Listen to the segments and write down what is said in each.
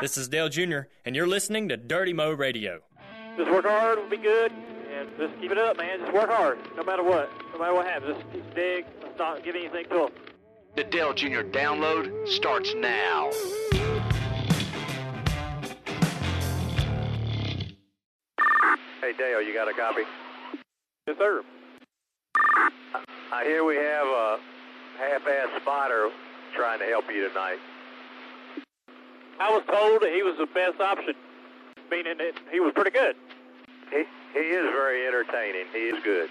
This is Dale Jr., and you're listening to Dirty Mo Radio. Just work hard, we'll be good, and just keep it up, man. Just work hard, no matter what, no matter what happens. Just keep dig, let's not give anything to them. The Dale Jr. download starts now. Hey Dale, you got a copy? Yes, sir. Uh, I hear we have a half-ass spotter trying to help you tonight. I was told that he was the best option, meaning that he was pretty good. He he is very entertaining. He is good.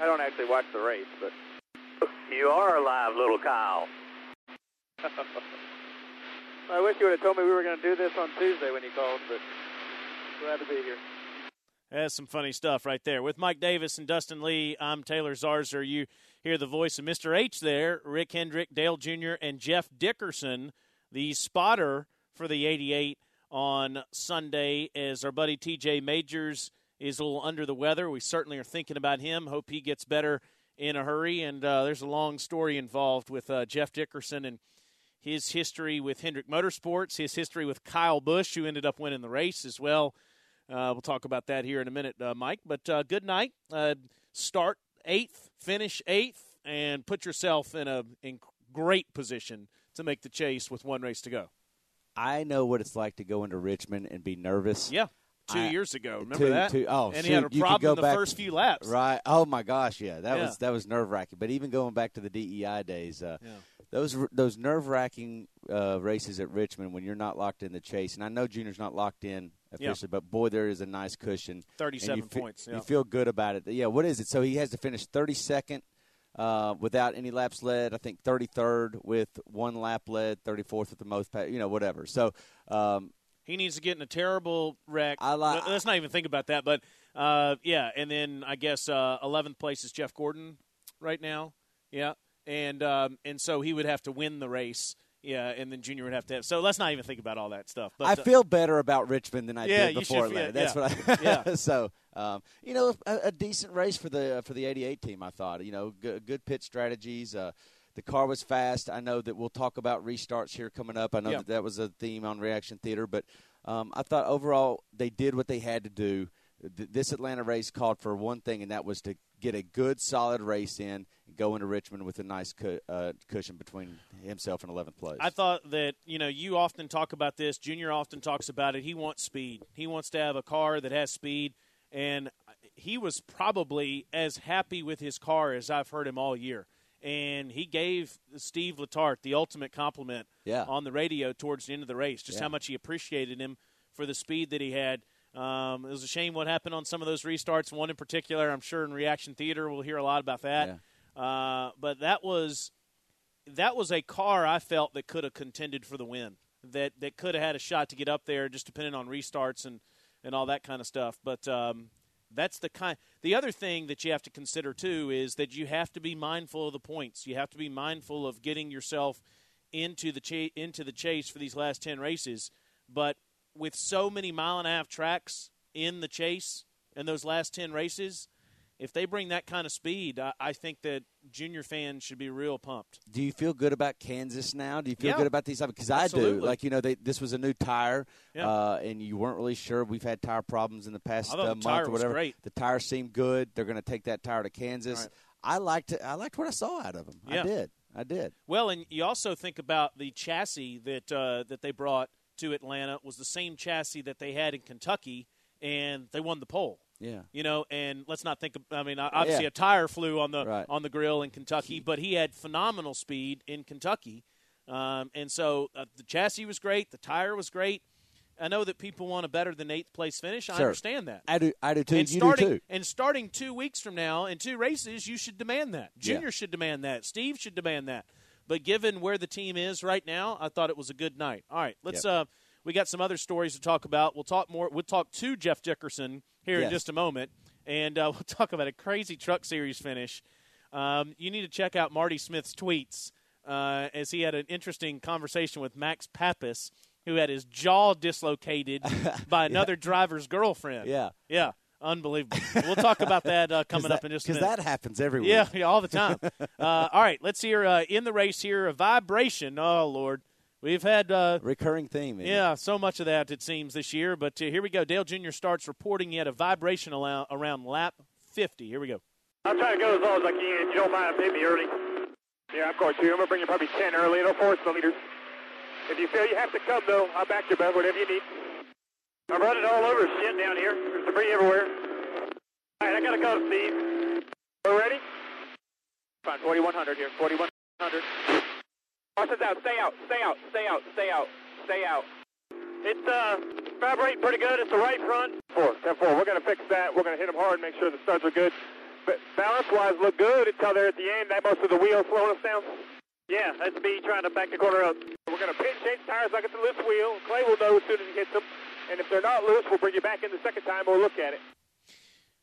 I don't actually watch the race, but You are alive, little Kyle. I wish you would have told me we were going to do this on Tuesday when you called, but glad to be here. That's some funny stuff right there. With Mike Davis and Dustin Lee, I'm Taylor Zarzour. You hear the voice of Mr. H there, Rick Hendrick, Dale Jr., and Jeff Dickerson, the spotter for the 88 on Sunday, as our buddy TJ Majors is a little under the weather. We certainly are thinking about him. Hope he gets better in a hurry. And uh, there's a long story involved with uh, Jeff Dickerson and his history with Hendrick Motorsports, his history with Kyle Busch, who ended up winning the race as well. Uh, we'll talk about that here in a minute, uh, Mike. But uh, good night. Uh, start eighth, finish eighth, and put yourself in a in great position to make the chase with one race to go. I know what it's like to go into Richmond and be nervous. Yeah, two I- years ago. Remember two- that? two- oh, and he had a problem go in the back- first few laps. Right. Oh my gosh, yeah. That Yeah. was that was nerve wracking. But even going back to the DEI days, uh, Yeah. those those nerve wracking uh, races at Richmond when you're not locked in the chase, and I know Junior's not locked in Yeah. officially, but boy, there is a nice cushion. and 37 you fe- points, yeah. You feel good about it. Yeah. What is it? So he has to finish 32nd. Uh, without any laps led, I think 33rd with one lap led, 34th with the most, pa- you know, whatever. So um, He needs to get in a terrible wreck. I li- Let- Let's not even think about that. But uh, yeah, and then I guess uh, 11th place is Jeff Gordon right now. Yeah, and um, and so he would have to win the race. Yeah, and then Junior would have to have. So let's not even think about all that stuff. But I uh, feel better about Richmond than I Yeah, did before should That's yeah. what I. Yeah. so, um, you know, a, a decent race for the for the '88 team. I thought. You know, good, good pit strategies. Uh, the car was fast. I know that we'll talk about restarts here coming up. I know that that was a theme on Reaction Theater, but um, I thought overall they did what they had to do. Th- This Atlanta race called for one thing, and that was to get a good, solid race in go into Richmond with a nice cu- uh, cushion between himself and 11th place. I thought that you know you often talk about this. Junior often talks about it. He wants speed. He wants to have a car that has speed, and he was probably as happy with his car as I've heard him all year. And he gave Steve Letarte the ultimate compliment Yeah. on the radio towards the end of the race, just Yeah. how much he appreciated him for the speed that he had. Um, it was a shame what happened on some of those restarts. One in particular, I'm sure in Reaction Theater we'll hear a lot about that. Uh, but that was that was a car I felt that could have contended for the win. That that could have had a shot to get up there, just depending on restarts and and all that kind of stuff. But um, that's the kind. The other thing that you have to consider too is that you have to be mindful of the points. You have to be mindful of getting yourself into the cha- into the chase for these last ten races. But with so many mile and a half tracks in the chase in those last ten races, if they bring that kind of speed, I, I think that junior fans should be real pumped. Do you feel good about Kansas now? Do you feel Yeah. good about these? Because I do. Like you know, they, this was a new tire, Yeah. uh, and you weren't really sure. We've had tire problems in the past uh, the month or was whatever. great. The tire seemed good. They're going to take that tire to Kansas. Right. I liked it. I liked what I saw out of them. Yeah. I did. I did. Well, and you also think about the chassis that uh, that they brought to Atlanta was the same chassis that they had in Kentucky, and they won the pole. Yeah. You know, and let's not think. Of, I mean, obviously Yeah. a tire flew on the Right. on the grill in Kentucky, but he had phenomenal speed in Kentucky, um, and so uh, the chassis was great. The tire was great. I know that people want a better than eighth place finish. I Sure. understand that. I do. I do too. and you starting do too. and starting two weeks from now in two races, you should demand that. Yeah. Junior should demand that. Steve should demand that. But given where the team is right now, I thought it was a good night. All right, let's. Yep. Uh, we got some other stories to talk about. We'll talk more. We'll talk to Jeff Dickerson here in just a moment, and uh, we'll talk about a crazy Truck Series finish. Um, you need to check out Marty Smith's tweets uh, as he had an interesting conversation with Max Papis, who had his jaw dislocated by another driver's girlfriend. Yeah. Yeah, unbelievable. we'll talk about that uh, coming up in just a because that happens every week. yeah, yeah, all the time. uh, all right, let's hear uh, in the race here a vibration. Oh Lord, We've had uh, recurring theme. Yeah, so much of that it seems this year. But uh, here we go. Dale Jr. starts reporting he had a vibration around, around lap 50. Here we go. I'm trying to go as low as I can. If you don't mind hitting me early. Yeah, I'm going to. I'm going to bring you probably 10 early. It'll force the leaders. If you feel you have to come, though, I'll back you, bud, whatever you need. I'm running all over shit down here. There's debris everywhere. All right, I got to go, Steve. We're ready? Fine, 4100 here. 4100. Watch this out. Stay out. Stay out. Stay out. Stay out. Stay out. It's uh, vibrating pretty good. It's the right front. Four. 10 4. We're going to fix that. We're going to hit them hard and make sure the studs are good. But balance-wise, look good until they're at the end. That most of the wheel slowing us down. Yeah, that's me trying to back the corner up. We're going to pinch change tires like it's a loose wheel. Clay will know as soon as he hits them. And if they're not loose, we'll bring you back in the second time. We'll look at it.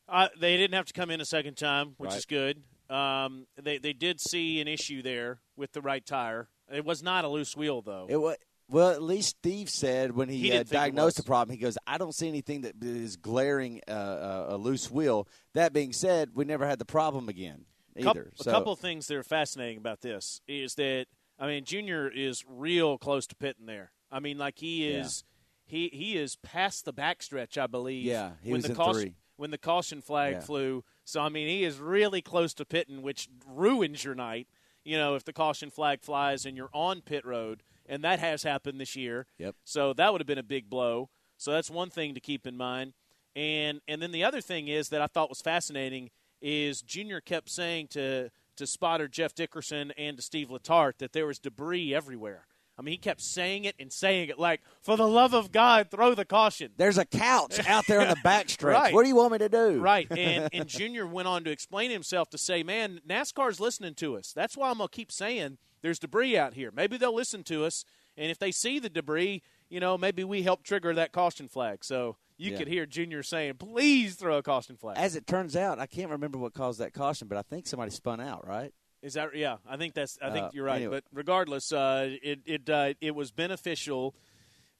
Uh, they didn't have to come in a second time, which Right. is good. Um, they they did see an issue there with the right tire. It was not a loose wheel though. It was well, at least Steve said when he, He uh, didn't think it diagnosed the problem, he goes, "I don't see anything that is glaring uh, uh, a loose wheel." That being said, we never had the problem again either. Coup- so a couple of things that are fascinating about this is that I mean Junior is real close to pitting there. I mean, like he Yeah. is he he is past the backstretch, I believe. Yeah, he when was the in caution, three. when the caution flag Yeah. flew. So I mean, he is really close to pitting, which ruins your night. You know, if the caution flag flies and you're on pit road, and that has happened this year. Yep. So that would have been a big blow. So that's one thing to keep in mind. And and then the other thing is that I thought was fascinating is Junior kept saying to to spotter Jeff Dickerson and to Steve Letarte that there was debris everywhere. I mean, he kept saying it and saying it like, "For the love of God, throw the caution." there's a couch out there in the backstretch. Right. What do you want me to do? Right, and and Junior went on to explain himself to say, "Man, NASCAR's listening to us. That's why I'm gonna keep saying there's debris out here. Maybe they'll listen to us, and if they see the debris, you know, maybe we help trigger that caution flag." So you Yeah. could hear Junior saying, "Please throw a caution flag." As it turns out, I can't remember what caused that caution, but I think somebody spun out. Right? Is that yeah? I think that's I think Uh, you're right. anyway. But regardless, uh, it it uh, it was beneficial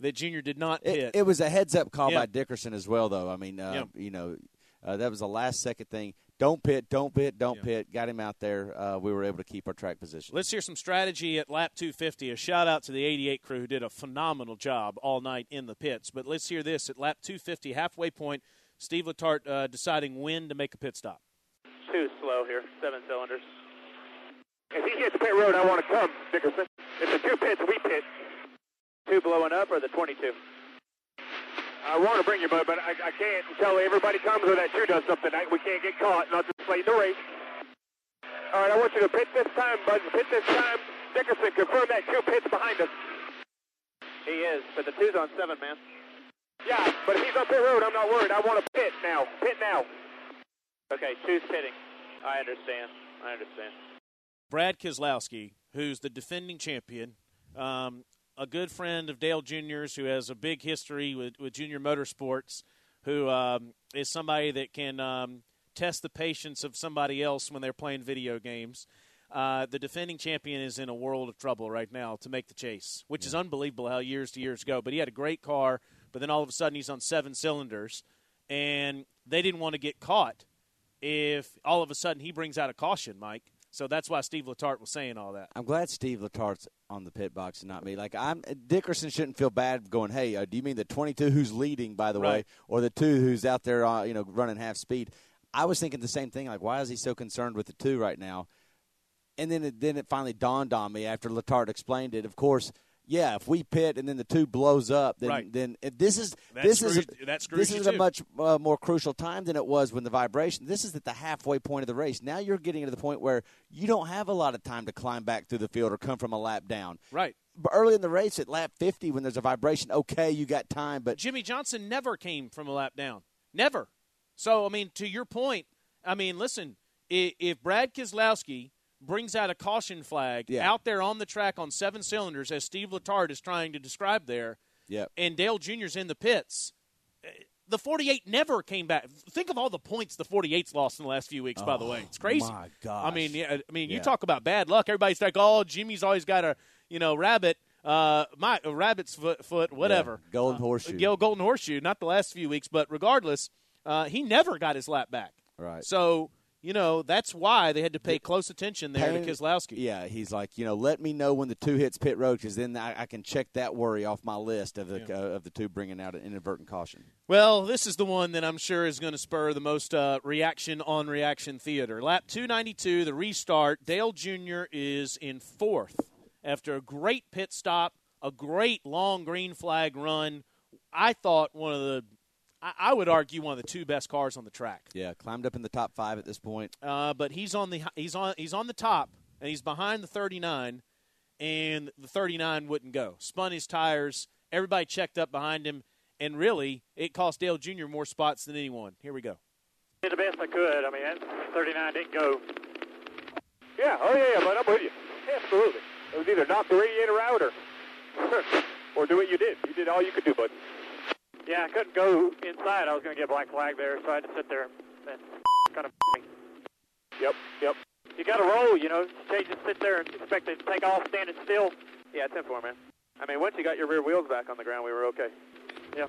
that Junior did not It, pit. it was a heads up call Yeah. by Dickerson as well, though. I mean, uh, Yeah. you know, uh, that was the last second thing. Don't pit, don't pit, don't Yeah. pit. Got him out there. Uh, we were able to keep our track position. Let's hear some strategy at lap 250. A shout out to the 88 crew who did a phenomenal job all night in the pits. But let's hear this at lap 250, halfway point. Steve Letarte uh, deciding when to make a pit stop. Too slow here. Seven cylinders. If he hits pit road, I want to come, Dickerson. If the two pits, we pit. Two blowing up or the 22? I want to bring you, bud, but I, I can't until everybody comes or that two does something. I, we can't get caught, not just late in the race. All right, I want you to pit this time, bud. Pit this time. Dickerson, confirm that two pits behind us. He is, but the two's on seven, man. Yeah, but if he's on pit road, I'm not worried. I want to pit now. Pit now. Okay, two's pitting. I understand. I understand. Brad Keselowski, who's the defending champion, um, a good friend of Dale Jr.'s, who has a big history with, with Junior Motorsports, who um, is somebody that can um, test the patience of somebody else when they're playing video games. Uh, the defending champion is in a world of trouble right now to make the chase, which is unbelievable how years to years go. But he had a great car, but then all of a sudden he's on seven cylinders, and they didn't want to get caught if all of a sudden he brings out a caution, Mike. So that's why Steve Letarte was saying all that. I'm glad Steve Letarte's on the pit box and not me. Like I'm Dickerson shouldn't feel bad going, "Hey, uh, do you mean the 22 who's leading by the way or the 2 who's out there uh, you know running half speed?" I was thinking the same thing like, "Why is he so concerned with the 2 right now?" And then it, then it finally dawned on me after Letarte explained it. Of course, yeah, if we pit and then the 2 blows up, then Right. then if this is That this is screws- screws this is a much uh, more crucial time than it was when the vibration. This is at the halfway point of the race. Now you're getting to the point where you don't have a lot of time to climb back through the field or come from a lap down. Right. But early in the race at lap 50 when there's a vibration, okay, you got time, but Jimmie Johnson never came from a lap down. Never. So, I mean, to your point, I mean, listen, if, if Brad Keselowski brings out a caution flag Yeah. out there on the track on seven cylinders, as Steve Letarte is trying to describe there, yeah. and Dale Jr.'s in the pits, the 48 never came back. Think of all the points the 48's lost in the last few weeks, by the way. It's crazy. Oh, my gosh. I mean, yeah, I mean, you talk about bad luck. Everybody's like, "Oh, Jimmy's always got a, you know, rabbit, uh, my a rabbit's foot, foot whatever." Yeah, golden Uh, horseshoe. Gil Golden Horseshoe. Not the last few weeks, but regardless, uh, he never got his lap back. Right. So you know, that's why they had to pay close attention there Paying- to Keselowski. Yeah, he's like, you know, let me know when the two hits pit road because then I, I can check that worry off my list of the Yeah. uh, of the two bringing out an inadvertent caution. Well, this is the one that I'm sure is going to spur the most uh, reaction on reaction theater. Lap 292, the restart. Dale Jr. is in fourth after a great pit stop, a great long green flag run. I thought one of the, I, I would argue one of the two best cars on the track. Yeah, climbed up in the top five at this point. Uh, but he's on the he's on he's on the top and he's behind the 39, and the 39 wouldn't go. Spun his tires. Everybody checked up behind him, and really, it cost Dale Jr. more spots than anyone. Here we go. Did the best I could. I mean, that 39 didn't go. Yeah, oh yeah, yeah, but I'm with you. Absolutely. It was either knock the radiator out or, or do what you did. You did all you could do, bud. Yeah, I couldn't go inside. I was going to get black flag there, so I had to sit there and kind of me. Yep, yep. You got to roll, you know. You can't just sit there and expect it to take off standing still. Yeah, 10-4, man. I mean, once you got your rear wheels back on the ground, we were okay. Yeah.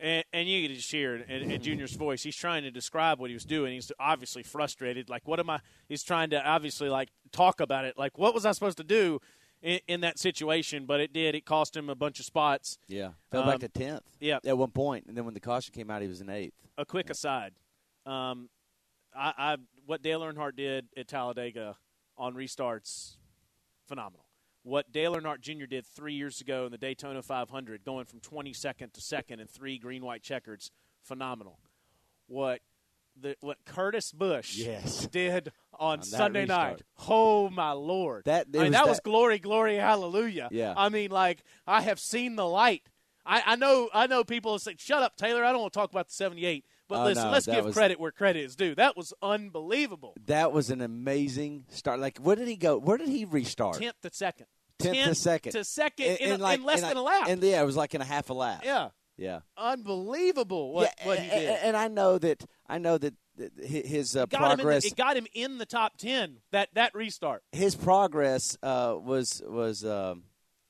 And, and you could just hear it in, in Junior's voice. He's trying to describe what he was doing. He's obviously frustrated. Like, what am I? He's trying to obviously like talk about it. Like, what was I supposed to do in, in that situation? But it did. It cost him a bunch of spots. Yeah, fell Um, back to tenth. yeah. at one point, and then when the caution came out, he was in eighth. a quick aside. Um, I, I what Dale Earnhardt did at Talladega on restarts, phenomenal. What Dale Earnhardt Jr. did three years ago in the Daytona 500, going from 22nd to second in three green white checkers, phenomenal. What the what Kurt Busch Yes. did on, Sunday night, oh my lord! That- I mean, was that, that- was glory, glory, hallelujah. Yeah. I mean, like I have seen the light. I, I know, I know. People say, "Shut up, Taylor." I don't want to talk about the '78. But Oh, listen, no, let's give was- credit where credit is due. That was unbelievable. That was an amazing start. Like, where did he go? Where did he restart? Tenth to second. Tenth to second. To second And- in, and a- like- in less and than a lap. And yeah, it was like in a half a lap. yeah, yeah. unbelievable what, yeah, what he did. And I know that I know that his uh, It in the- progress it got him in the top ten. That that restart. his progress uh, was was um,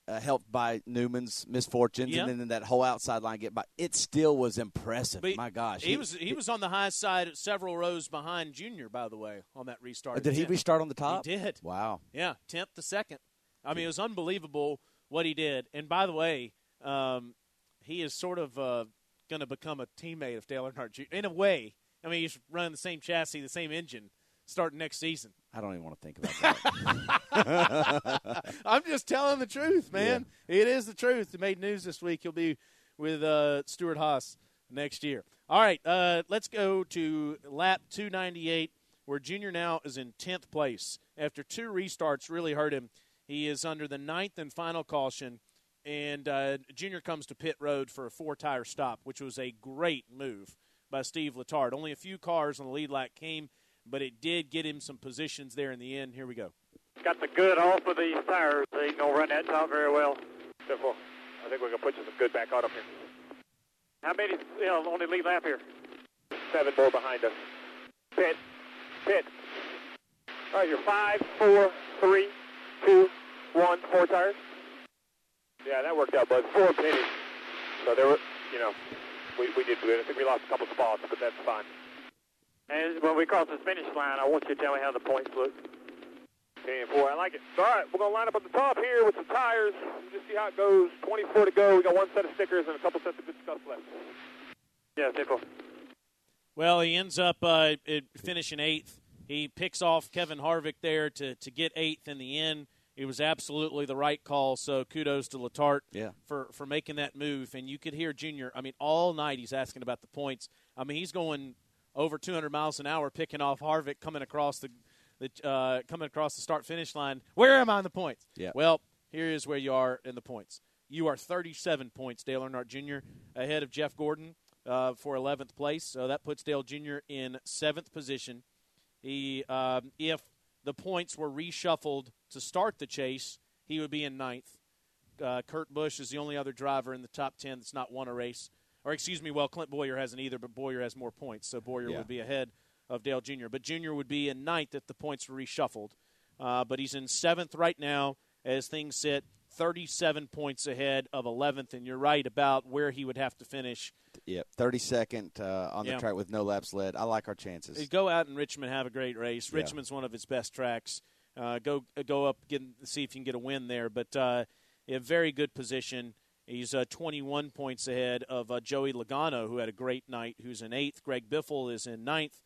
uh, helped by Newman's misfortunes, Yeah. and then that whole outside line get by. It still was impressive. But My gosh, he, was he was on the high side, several rows behind Junior. By the way, on that restart. Did he restart on the top? He did. Wow. Yeah, tenth to second. I mean, it was unbelievable what he did. And by the way, um, he is sort of uh, going to become a teammate of Dale Earnhardt Jr. in a way. I mean, he's running the same chassis, the same engine, starting next season. I don't even want to think about that. I'm just telling the truth, man. It is the truth. It made news this week. He'll be with uh, Stewart-Haas next year. All right, uh, let's go to lap 298, where Junior now is in 10th place. After two restarts really hurt him, he is under the ninth and final caution, and uh, Junior comes to pit road for a four tire stop, which was a great move by Steve Letarte. Only a few cars on the lead lap came, but it did get him some positions there in the end. Here we go. Got the good off of these tires. They ain't gonna run that top very well. Therefore, I think we're gonna put some good back on up here. How many, you know, on the lead lap here? Seven more behind us. Pit, pit. All right, you're five, four, three, two, one, four tires. Yeah, that worked out, bud. Four pitted. So there were, you know, we, we did good. I think we lost a couple spots, but that's fine. And when we cross the finish line, I want you to tell me how the points look. Ten four, I like it. All right, we're gonna line up at the top here with some tires. Just see how it goes. 24 to go. We got one set of stickers and a couple sets of good stuff left. Yeah, ten four. Well, he ends up uh, finishing eighth. He picks off Kevin Harvick there to, to get eighth in the end. It was absolutely the right call. So kudos to Letarte Yeah. for, for making that move. And you could hear Junior. I mean, all night he's asking about the points. I mean, he's going over 200 miles an hour, picking off Harvick coming across the, the uh, coming across the start finish line. Where am I in the points? Yeah. Well, here is where you are in the points. You are 37 points, Dale Earnhardt Jr., ahead of Jeff Gordon uh, for 11th place. So that puts Dale Jr. in seventh position. He, um, if the points were reshuffled to start the chase, he would be in ninth. Uh, Kurt Busch is the only other driver in the top 10 that's not won a race. Or, excuse me, well, Clint Bowyer hasn't either, but Bowyer has more points. So Bowyer Yeah. would be ahead of Dale Jr. But Jr. would be in ninth if the points were reshuffled. Uh, but he's in seventh right now as things sit, 37 points ahead of 11th. And you're right about where he would have to finish Yep, thirty second uh, on Yeah. the track with no laps led. I like our chances. Go out in Richmond, have a great race. Yeah. Richmond's one of its best tracks. Uh, go go up, get, see if you can get a win there. But uh, a very good position. He's uh, 21 points ahead of uh, Joey Logano, who had a great night, who's in eighth. Greg Biffle is in ninth.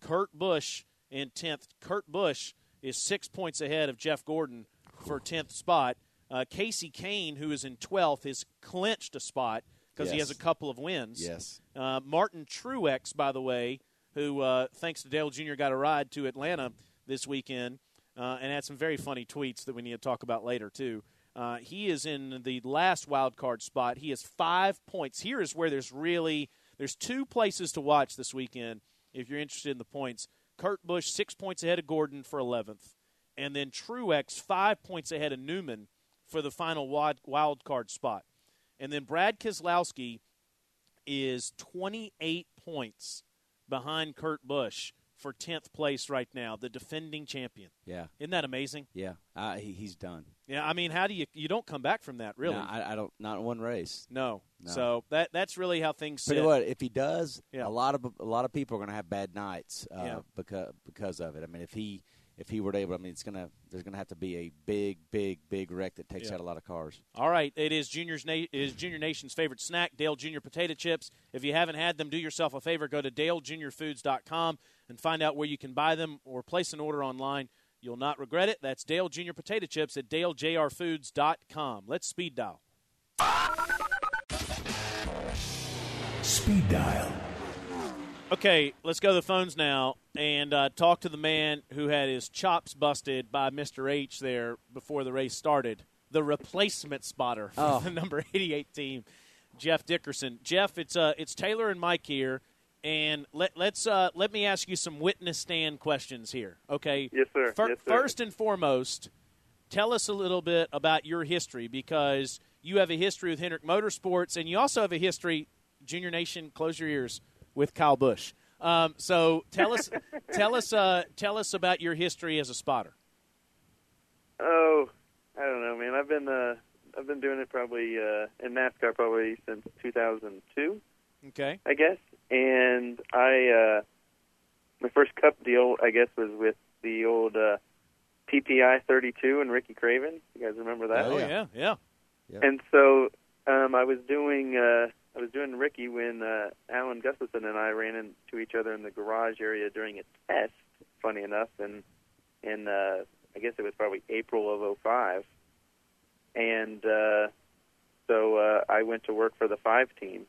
Kurt Busch in 10th. Kurt Busch is six points ahead of Jeff Gordon for 10th spot. Uh, Kasey Kahne, who is in 12th, has clinched a spot because he has a couple of wins. yes, Uh, Martin Truex, by the way, who uh, thanks to Dale Jr. got a ride to Atlanta this weekend uh, and had some very funny tweets that we need to talk about later too. Uh, he is in the last wild card spot. He has five points. Here is where there's really there's two places to watch this weekend if you're interested in the points. Kurt Busch six points ahead of Gordon for 11th, and then Truex five points ahead of Newman for the final wild, wild card spot, and then Brad Keselowski is 28 points behind Kurt Busch for 10th place right now, the defending champion. yeah, Isn't that amazing? yeah. Uh, he, he's done. Yeah, I mean, how do you you don't come back from that, really? No, I, I don't. Not one race. no. No. So that that's really how things sit. you what, if he does, Yeah. a lot of a lot of people are going to have bad nights uh, Yeah. because because of it. I mean, if he if he were to able, I mean, it's gonna there's gonna have to be a big, big, big wreck that takes Yeah. out a lot of cars. All right, it is Junior's na- it is Junior Nation's favorite snack, Dale Junior potato chips. If you haven't had them, do yourself a favor, go to dalejuniorfoods.com and find out where you can buy them or place an order online. You'll not regret it. That's Dale Junior potato chips at dalejrfoods.com. Let's speed dial. Speed dial. Okay, let's go to the phones now and uh, talk to the man who had his chops busted by Mr. H there before the race started. The replacement spotter for Oh. the number 88 team, Jeff Dickerson. Jeff, it's uh, it's Taylor and Mike here, and let let's uh, let me ask you some witness stand questions here. Okay. Yes, sir. Fir- Yes, sir. First and foremost, tell us a little bit about your history because you have a history with Hendrick Motorsports, and you also have a history. Junior Nation, close your ears with Kyle Busch. Um, so tell us, tell us, uh, tell us about your history as a spotter. Oh, I don't know, man. I've been uh, I've been doing it probably uh, in NASCAR probably since 2002, Okay. I guess. And I uh, my first Cup deal, I guess, was with the old uh, PPI 32 and Ricky Craven. You guys remember that? Oh, Oh yeah. yeah, yeah. And so um, I was doing uh, I was doing Ricky when uh, Alan Gustafson and I ran into each other in the garage area during a test. Funny enough, and in uh, I guess it was probably April of '05, and uh, so uh, I went to work for the five team,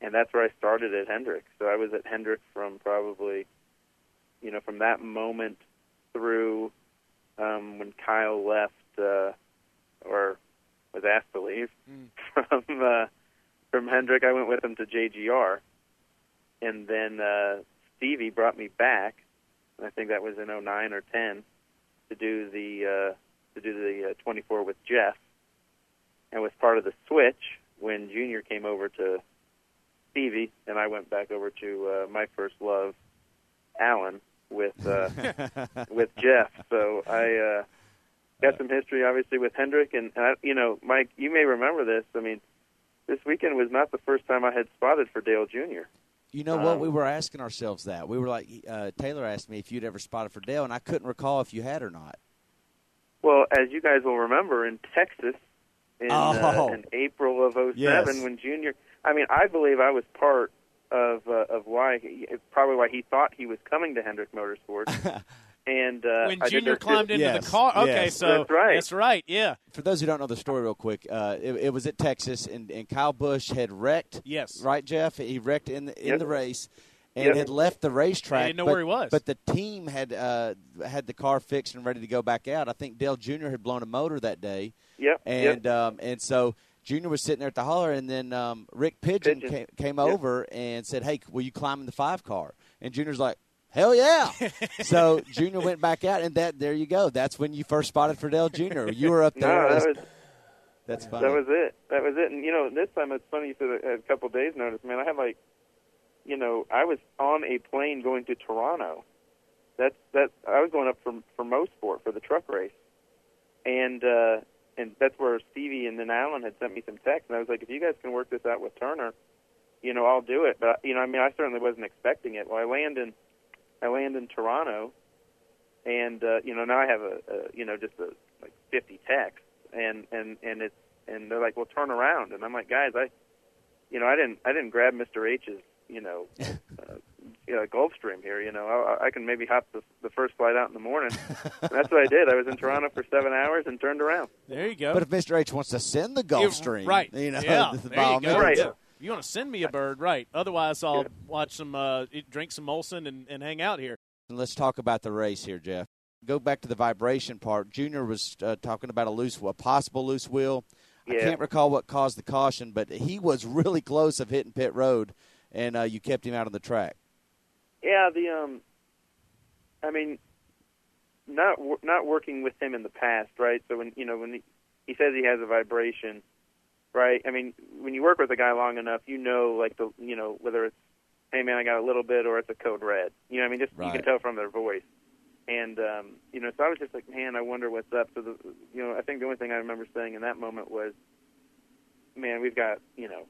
and that's where I started at Hendrick. So I was at Hendrick from probably, you know, from that moment through um, when Kyle left uh, or was asked to leave from uh, from Hendrick. I went with him to JGR, and then uh, Stevie brought me back. and I think that was in '09 or 10 to do the uh, to do the uh, 24 with Jeff, and was part of the switch when Junior came over to Stevie, and I went back over to uh, my first love, Alan, with uh, with Jeff. So I uh, got some history, obviously, with Hendrick, and, and I, you know, Mike, you may remember this. I mean, this weekend was not the first time I had spotted for Dale Jr. You know what? Um, We were asking ourselves that. We were like, uh, Taylor asked me if you'd ever spotted for Dale, and I couldn't recall if you had or not. Well, as you guys will remember, in Texas, in, uh, Oh. in April of '07, Yes. when Junior, I mean, I believe I was part of uh, of why he, probably why he thought he was coming to Hendrick Motorsports. and uh, when Junior climbed into Yes, the car. Okay, yes. so That's right. That's right. Yeah. For those who don't know the story, real quick, uh, it, it was at Texas, and, and Kyle Busch had wrecked. Yes. Right, Jeff. He wrecked in the in Yep. the race, and Yep. had left the racetrack. I didn't know but, where he was. But the team had uh, had the car fixed and ready to go back out. I think Dale Jr. had blown a motor that day, Yep. and yep. um, and so Junior was sitting there at the holler, and then um, Rick Pigeon, Pigeon. came, came Yep. over and said, "Hey, will you climb in the five car?" And Junior's like. Hell yeah! so Junior went back out, and that there you go. That's when you first spotted for Dale Jr. You were up there. no, there. that was That's funny. That was it. That was it. And you know, this time it's funny. You said a, a couple of days notice. Man, I had like, you know, I was on a plane going to Toronto. That's that. I was going up for for Mosport for the truck race, and uh, and that's where Stevie and then Alan had sent me some text, and I was like, if you guys can work this out with Turner, you know, I'll do it. But you know, I mean, I certainly wasn't expecting it. Well, I land in I land in Toronto, and uh, you know, now I have a, a you know just a like 50 texts, and and and it's and they're like, well, turn around, and I'm like, guys, I, you know, I didn't I didn't grab Mr. H's, you know. Uh, you know, Gulfstream here. You know, I, I can maybe hop the, the first flight out in the morning. and that's what I did. I was in Toronto for seven hours and turned around. There you go. But if Mr. H wants to send the Gulfstream, right? You know, yeah, by there you go. Right. Yeah. You want to send me a bird, right? Otherwise, I'll Yeah. watch some, uh, drink some Molson, and, and hang out here. And let's talk about the race here, Jeff. Go back to the vibration part. Junior was uh, talking about a loose, a possible loose wheel. I can't recall what caused the caution, but he was really close of hitting pit road, and uh, you kept him out on the track. Yeah, the um, I mean, not wor- not working with him in the past, right? So when you know when he, he says he has a vibration, right? I mean, when you work with a guy long enough, you know, like the you know whether it's hey man, I got a little bit, or it's a code red. You know, I mean, just you can tell from their voice. And um, you know, so I was just like, man, I wonder what's up. So the, you know, I think the only thing I remember saying in that moment was, man, we've got you know,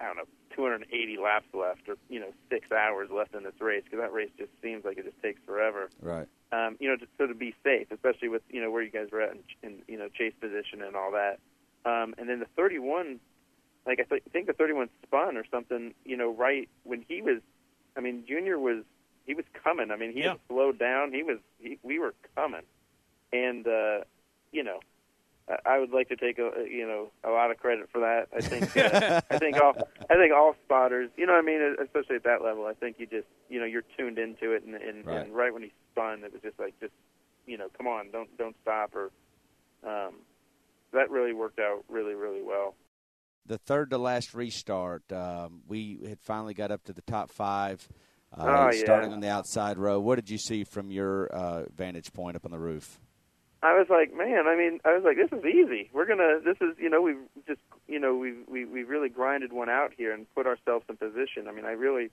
I don't know, 280 laps left, or you know, six hours left in this race because that race just seems like it just takes forever. Right. Um, you know, just so to be safe, especially with you know where you guys were at in, in you know chase position and all that. Um, and then the 31, like I th- think the 31 spun or something. You know, right when he was, I mean, Junior was he was coming. I mean, he Yeah. slowed down. He was he, we were coming, and uh, you know. I- would like to take a you know a lot of credit for that. I think uh, I think all I think all spotters, you know, what I mean, especially at that level, I think you just you know you're tuned into it, and and Right. and right when he spun, it was just like just you know, come on, don't don't stop, or um, that really worked out really really well. The third to last restart, um, we had finally got up to the top five, uh, Oh, yeah. starting on the outside row. What did you see from your uh, vantage point up on the roof? I was like, man, I mean, I was like, this is easy. We're gonna, this is, you know, we've just, you know, we've we we really grinded one out here and put ourselves in position. I mean, I really,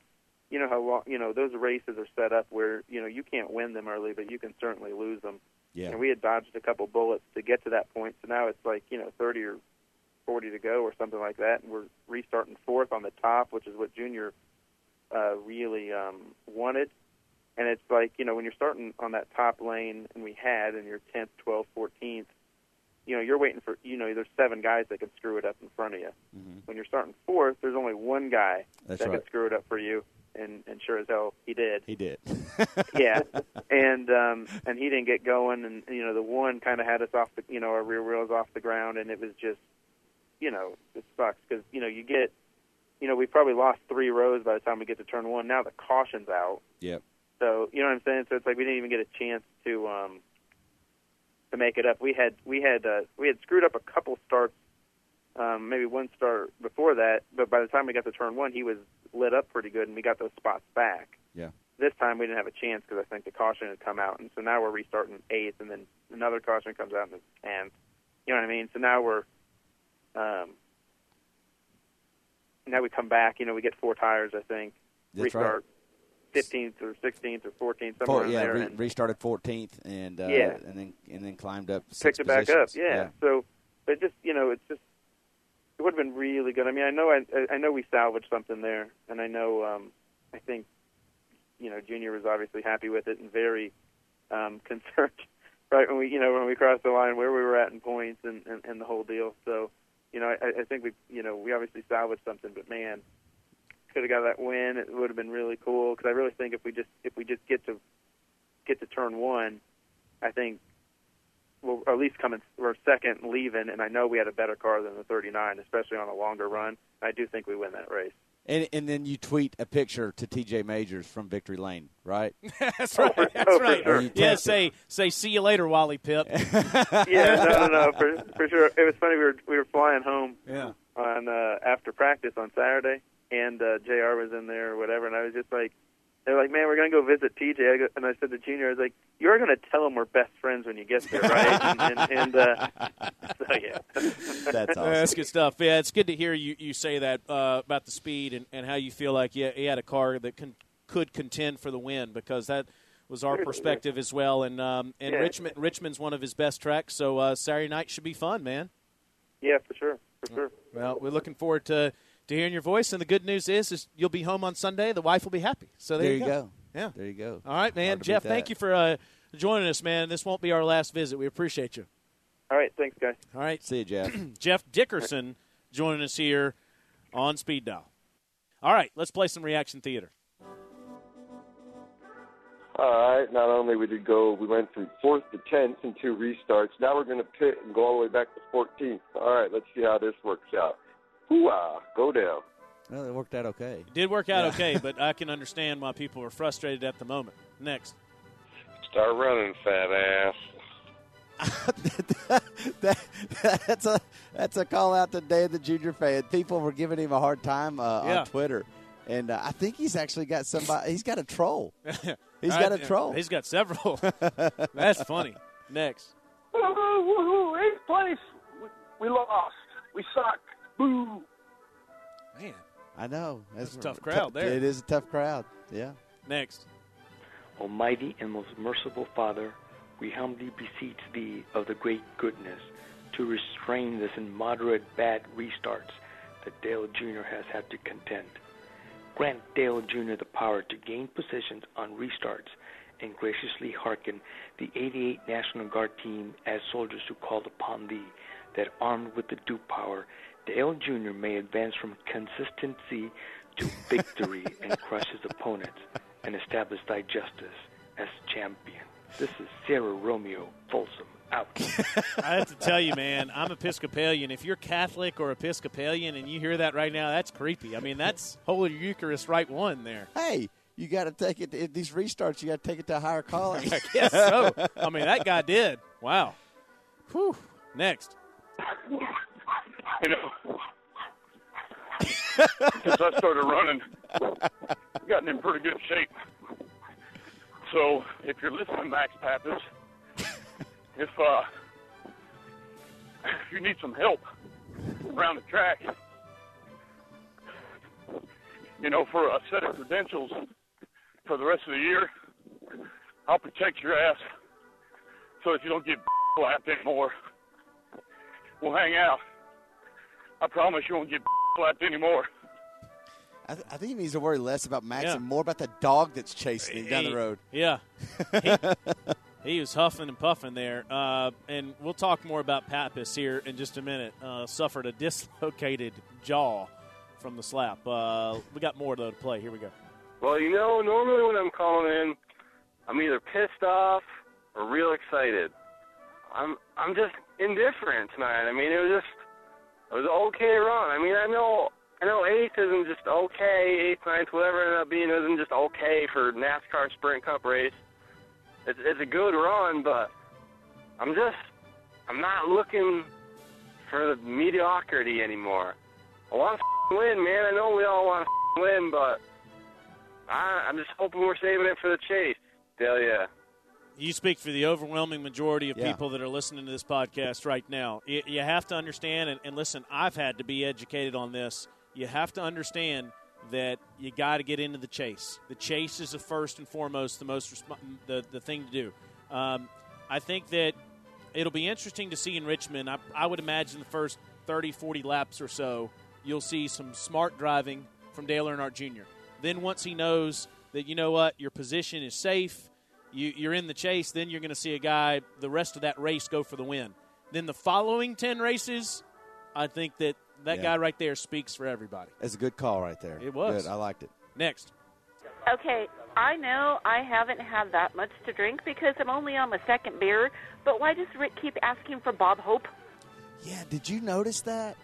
you know how long, you know, those races are set up where you know you can't win them early, but you can certainly lose them. Yeah. And we had dodged a couple bullets to get to that point, so now it's like you know 30 or 40 to go or something like that, and we're restarting fourth on the top, which is what Junior uh, really um, wanted. And it's like you know when you're starting on that top lane, and we had, and you're 10th, 12th, 14th. You know, you're waiting for you know there's seven guys that can screw it up in front of you. Mhm. When you're starting fourth, there's only one guy That's that right. can screw it up for you, and and sure as hell he did He did. yeah, and um, and he didn't get going, and you know the one kind of had us off the, you know, our rear wheels off the ground, and it was just, you know, it sucks because you know you get, you know, we probably lost three rows by the time we get to turn one. Now the caution's out, Yep. so you know what I'm saying. So it's like we didn't even get a chance to um, to make it up. We had we had uh, we had screwed up a couple starts, um, maybe one start before that, but by the time we got to turn one, he was lit up pretty good, and we got those spots back Yeah. this time we didn't have a chance because I think the caution had come out, and so now we're restarting eighth, and then another caution comes out in the tenth. You know what I mean? So now we're, um, now we come back. You know, we get four tires. I think That's right. restart fifteenth or sixteenth or fourteenth somewhere Four, yeah, there, re- restarted 14th and uh, Yeah. and then and then climbed up. picked it back up. positions. Yeah. So, but just you know, it's just it would have been really good. I mean, I know I I know we salvaged something there, and I know um, I think you know Junior was obviously happy with it and very um, concerned. Right when we you know when we crossed the line where we were at in points and and, and the whole deal. So, you know, I, I think we you know we obviously salvaged something, but man, could have got that win. It would have been really cool because I really think if we just if we just get to get to turn one, I think we'll at least come in we're second leaving, and I know we had a better car than the 39, especially on a longer run. I do think we win that race. And and then you tweet a picture to TJ Majors from Victory Lane, right? That's Oh, right. for- That's oh, right. sure. Yeah, text it. say say see you later, Wally Pipp. yeah, no, no, no, for for sure. It was funny. We were we were flying home yeah. on uh, after practice on Saturday, and uh, Jr. was in there or whatever, and I was just like, they're like, man, we're gonna go visit TJ, and I said to Junior, I was like, you're gonna tell him we're best friends when you get there, right? and and, and uh, so yeah, That's awesome. That's good stuff. Yeah, it's good to hear you, you say that uh, about the speed and, and how you feel like you, you had a car that can, could contend for the win because that was our perspective as well. And um, and Yeah. Richmond Richmond's one of his best tracks, so uh, Saturday night should be fun, man. yeah, for sure, for sure. Well, we're looking forward to to hearing your voice. And the good news is, is you'll be home on Sunday. The wife will be happy. So there, There you go. Yeah. There you go. All right, man. Jeff, thank you for uh, joining us, man. This won't be our last visit. We appreciate you. All right, thanks, guys. All right. See you, Jeff. Jeff Dickerson joining us here on Speed Dial. All right, let's play some reaction theater. All right. Not only we did go, we went from fourth to tenth in two restarts. Now we're going to pit and go all the way back to 14th. All right. Let's see how this works out. Hoo-ah, go down. well, it worked out okay. It did work out Yeah. okay, but I can understand why people are frustrated at the moment. Next. Start running, fat ass. that, that's a that's a call out to Dave the Junior fan. People were giving him a hard time uh, Yeah. on Twitter, and uh, I think he's actually got somebody. He's got a troll. He's got a troll. He's got several. That's funny. Next. Woo-hoo, eighth place. We, we lost. We suck. Boo. Man. I know That's a tough crowd there. It is a tough crowd. Yeah. Next. Almighty and most merciful Father, we humbly beseech Thee of the great goodness to restrain this immoderate bad restarts that Dale Jr. has had to contend. Grant Dale Jr. the power to gain positions on restarts and graciously hearken the 88 National Guard team as soldiers who called upon Thee, that armed with the due power, Dale Jr. may advance from consistency to victory and crush his opponents and establish thy justice as champion. This is Sarah Romeo Folsom out. I have to tell you, man, I'm Episcopalian. If you're Catholic or Episcopalian and you hear that right now, that's creepy. I mean, that's Holy Eucharist right one there. Hey, you got to take it. If these restarts, you got to take it to a higher calling. I guess so. I mean, that guy did. Wow. Whew. Next. You know, since I started running, I've gotten in pretty good shape. So if you're listening, Max Papis, if uh, if you need some help around the track, you know, for a set of credentials for the rest of the year, I'll protect your ass so that you don't get slapped anymore. We'll hang out. I promise you won't get slapped anymore. I, th- I think he needs to worry less about Max Yeah. and more about the dog that's chasing him down the road. Yeah. he, he was huffing and puffing there. Uh, and we'll talk more about Papis here in just a minute. Uh, suffered a dislocated jaw from the slap. Uh, we got more, though, to play. Here we go. Well, you know, normally when I'm calling in, I'm either pissed off or real excited. I'm I'm just indifferent tonight. I mean, it was just it was okay run. I mean, I know I know eighth isn't just okay, eighth, ninth, whatever it ended up being isn't just okay for NASCAR Sprint Cup race. It's it's a good run, but I'm just I'm not looking for the mediocrity anymore. I want to win, man. I know we all want to win, but I, I'm just hoping we're saving it for the chase. Yeah. You speak for the overwhelming majority of Yeah. people that are listening to this podcast right now. You, you have to understand, and, and listen, I've had to be educated on this. You have to understand that you got to get into the chase. The chase is the first and foremost the most resp- the the thing to do. Um, I think that it'll be interesting to see in Richmond. I, I would imagine the first 30, 40 laps or so, you'll see some smart driving from Dale Earnhardt Jr. Then once he knows that you know what your position is safe, you, you're in the chase. Then you're going to see a guy the rest of that race go for the win. Then the following ten races, I think that that Yeah. guy right there speaks for everybody. That's a good call right there. It was. Good. I liked it. Next, Okay, I know I haven't had that much to drink because I'm only on my second beer, but why does Rick keep asking for Bob Hope? Yeah, did you notice that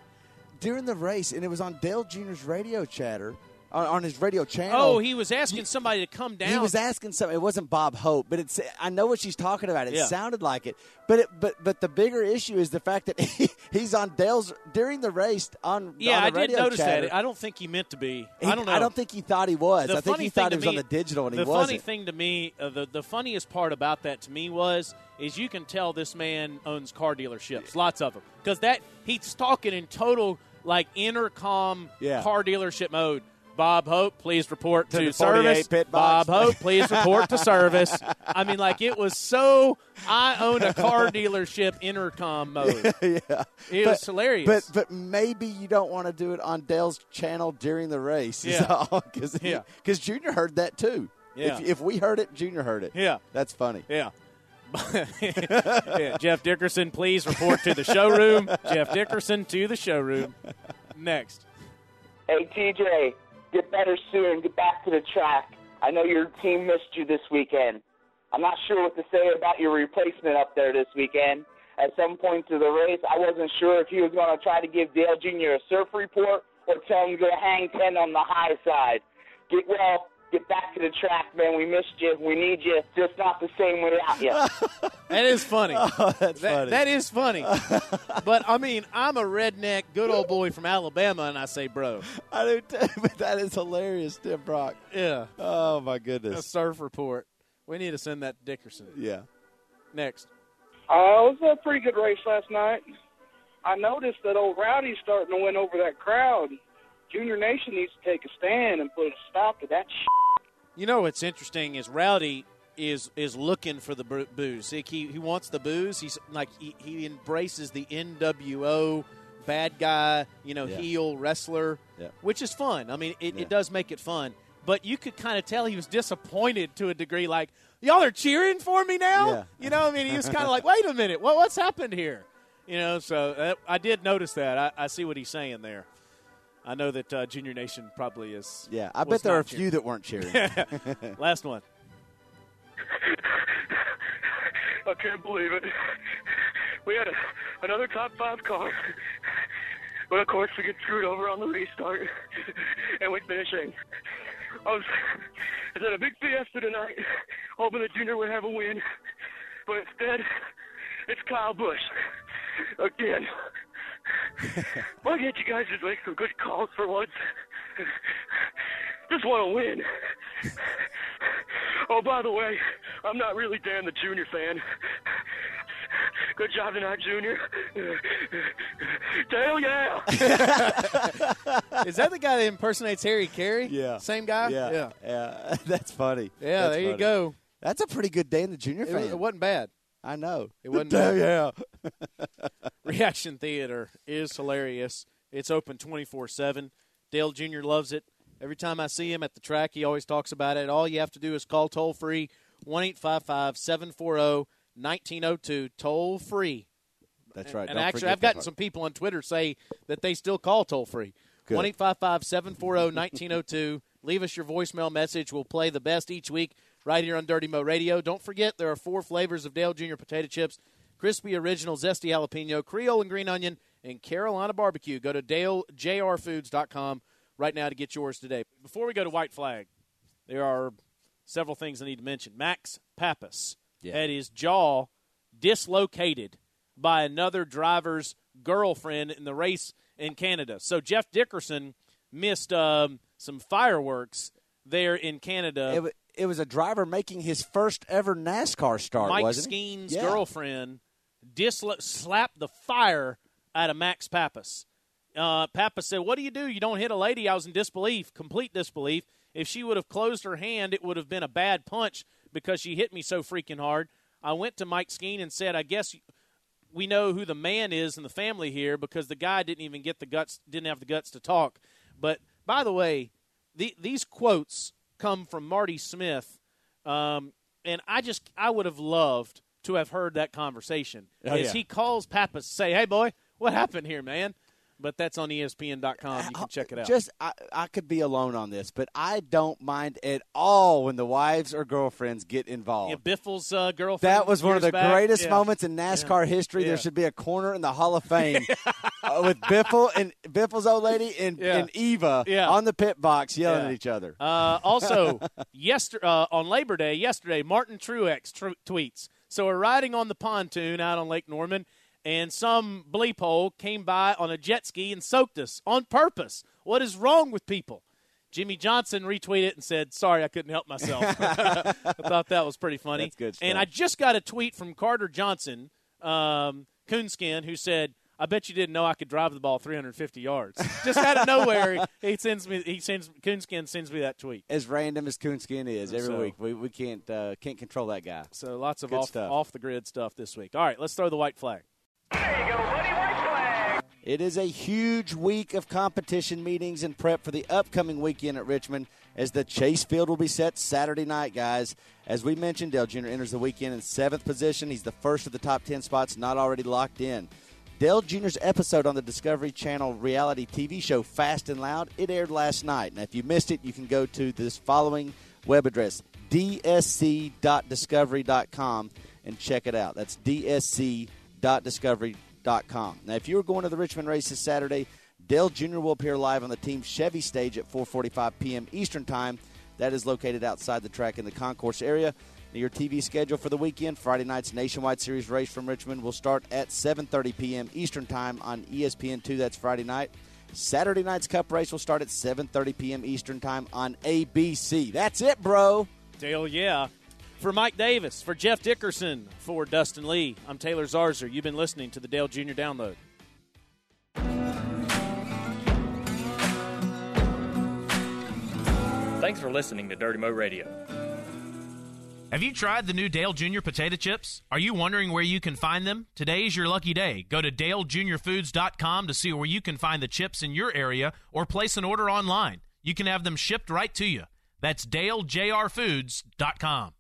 during the race? And it was on Dale Jr.'s radio chatter on, on his radio channel. oh, he was asking somebody to come down. He was asking something. It wasn't Bob Hope, but it's. I know what she's talking about. It Yeah. sounded like it, but it, but but the bigger issue is the fact that he, he's on Dale's during the race on. yeah, on I did notice chatter. that. I don't think he meant to be. He- I don't know. I don't think he thought he was. The I think he thought he was on the digital, and the he wasn't. The funny thing to me, uh, the the funniest part about that to me was is you can tell this man owns car dealerships, lots of them, because that he's talking in total like intercom Yeah. car dealership mode. Bob Hope, please report To to, the service. pit Bob. Hope, please report to service. I mean, like it was so. I own a car dealership intercom mode. yeah, It was hilarious. But but maybe you don't want to do it on Dale's channel during the race. Yeah. because Yeah. because Junior heard that too. Yeah. If, if we heard it, Junior heard it. Yeah. that's funny. Yeah. yeah. Jeff Dickerson, please report to the showroom. Jeff Dickerson to the showroom. Next. Hey, TJ, get better soon. Get back to the track. I know your team missed you this weekend. I'm not sure what to say about your replacement up there this weekend. At some point through the race, I wasn't sure if he was going to try to give Dale Jr. a surf report or tell him to go hang 10 on the high side. Get well. Get back to the track, man. We missed you. We need you. Just not the same without you. That is funny. Oh, that's That- funny. that is funny. but I mean, I'm a redneck, good old boy from Alabama, and I say, bro. I do too, but that is hilarious, Tim Brock. Yeah. Oh my A goodness. surf report. We need to send that to Dickerson. Yeah. Next. Uh, it was a pretty good race last night. I noticed that old Rowdy's starting to win over that crowd. Junior Nation needs to take a stand and put a stop to that shit. You know what's interesting is Rowdy is is looking for the boo- booze. He, he he wants the booze. He's like he, he embraces the NWO bad guy, you know, Yeah. heel wrestler, Yeah. which is fun. I mean, it, Yeah. it does make it fun. But you could kind of tell he was disappointed to a degree. Like y'all are cheering for me now. Yeah. You know, I mean, he was kind of like, wait a minute, what what's happened here? You know, so uh, I did notice that. I, I see what he's saying there. I know that uh, Junior Nation probably is. Yeah, I bet there are a not cheering. few that weren't cheering. Last one. I can't believe it. We had a, another top five car. But of course, we get screwed over on the restart. And we finish eighth. I was, I was at a big fiesta tonight, hoping that Junior would have a win. But instead, it's Kyle Busch. Again. Why can't you guys just make some good calls for once? Just want to win. Oh, by the way, I'm not really Dan the Junior fan. Good job tonight, Junior. Hell yeah! Is that the guy that impersonates Harry Caray? Yeah. Same guy? yeah, Yeah. yeah. That's funny. Yeah, That's there you funny. go. That's a pretty good day in the junior It, fan. it wasn't bad. I know. It wasn't Damn, yeah. Reaction Theater is hilarious. It's open 24 7. Dale Jr. loves it. Every time I see him at the track, he always talks about it. All you have to do is call toll free 1 740 1902. Toll free. That's right. And Don't actually, I've gotten some people on Twitter say that they still call toll free. Good. 1 855 740 1902. Leave us your voicemail message. We'll play the best each week right here on Dirty Mo Radio. Don't forget, there are four flavors of Dale Jr. potato chips crispy original, zesty jalapeno, Creole and green onion, and Carolina barbecue. Go to dalejrfoods.com right now to get yours today. Before we go to White Flag, there are several things I need to mention. Max Papis Yeah. had his jaw dislocated by another driver's girlfriend in the race in Canada. So Jeff Dickerson missed um, some fireworks there in Canada. It, it was a driver making his first ever NASCAR start, Mike wasn't Skeen's? Yeah. girlfriend dislo- slapped the fire out of Max Papis. Uh, Papis said, "What do you do? You don't hit a lady." I was in disbelief, complete disbelief. If she would have closed her hand, it would have been a bad punch because she hit me so freaking hard. I went to Mike Skeen and said, "I guess we know who the man is in the family here because the guy didn't even get the guts, didn't have the guts to talk." But by the way, the, these quotes come from Marty Smith, um, and I just I would have loved to have heard that conversation Oh, as yeah. he calls Papis, say, "Hey, boy, what happened here, man?" But that's on ESPN.com. You can check it out. Just I, I could be alone on this, but I don't mind at all when the wives or girlfriends get involved. yeah, Biffle's uh, girlfriend. That was one of the back. greatest Yeah. moments in NASCAR history. Yeah. There should be a corner in the Hall of Fame uh, with Biffle and Biffle's old lady and, and Eva on the pit box yelling at each other. Uh, also, yester- uh, on Labor Day, yesterday, Martin Truex tr- tweets. So we're riding on the pontoon out on Lake Norman, and some bleep hole came by on a jet ski and soaked us on purpose. What is wrong with people? Jimmie Johnson retweeted and said, "Sorry, I couldn't help myself." I thought that was pretty funny. That's good And. I just got a tweet from Carter Johnson, um, Coonskin, who said, I bet you didn't know I could drive the ball 350 yards. Just out of nowhere, he sends me. He sends Coonskin sends me that tweet. As random as Coonskin is every So- week, we, we can't uh, can't control that guy. So lots of Good off stuff. off the grid stuff this week. All right, let's throw the white flag. It is a huge week of competition meetings and prep for the upcoming weekend at Richmond as the Chase Field will be set Saturday night, guys. As we mentioned, Dale Jr. enters the weekend in seventh position. He's the first of the top 10 spots not already locked in. Dale Jr.'s episode on the Discovery Channel reality TV show Fast and Loud, it aired last night. Now, if you missed it, you can go to this following web address, dsc.discovery.com, and check it out. That's dsc.discovery.com. Now, if you are going to the Richmond race this Saturday, Dale Jr. will appear live on the team's Chevy stage at 4:45 p.m. Eastern Time. That is located outside the track in the concourse area. Now, your TV schedule for the weekend: Friday night's Nationwide Series race from Richmond will start at 7:30 p.m. Eastern Time on E ESPN2. That's Friday night. Saturday night's Cup race will start at 7:30 p.m. Eastern Time on ABC. That's it, bro. Dale, yeah. For Mike Davis, for Jeff Dickerson, for Dustin Lee, I'm Taylor Zarzour. You've been listening to the Dale Jr. Download. Thanks for listening to Dirty Mo Radio. Have you tried the new Dale Jr. potato chips? Are you wondering where you can find them? Today's your lucky day. Go to dalejrfoods.com to see where you can find the chips in your area or place an order online. You can have them shipped right to you. That's dalejrfoods.com.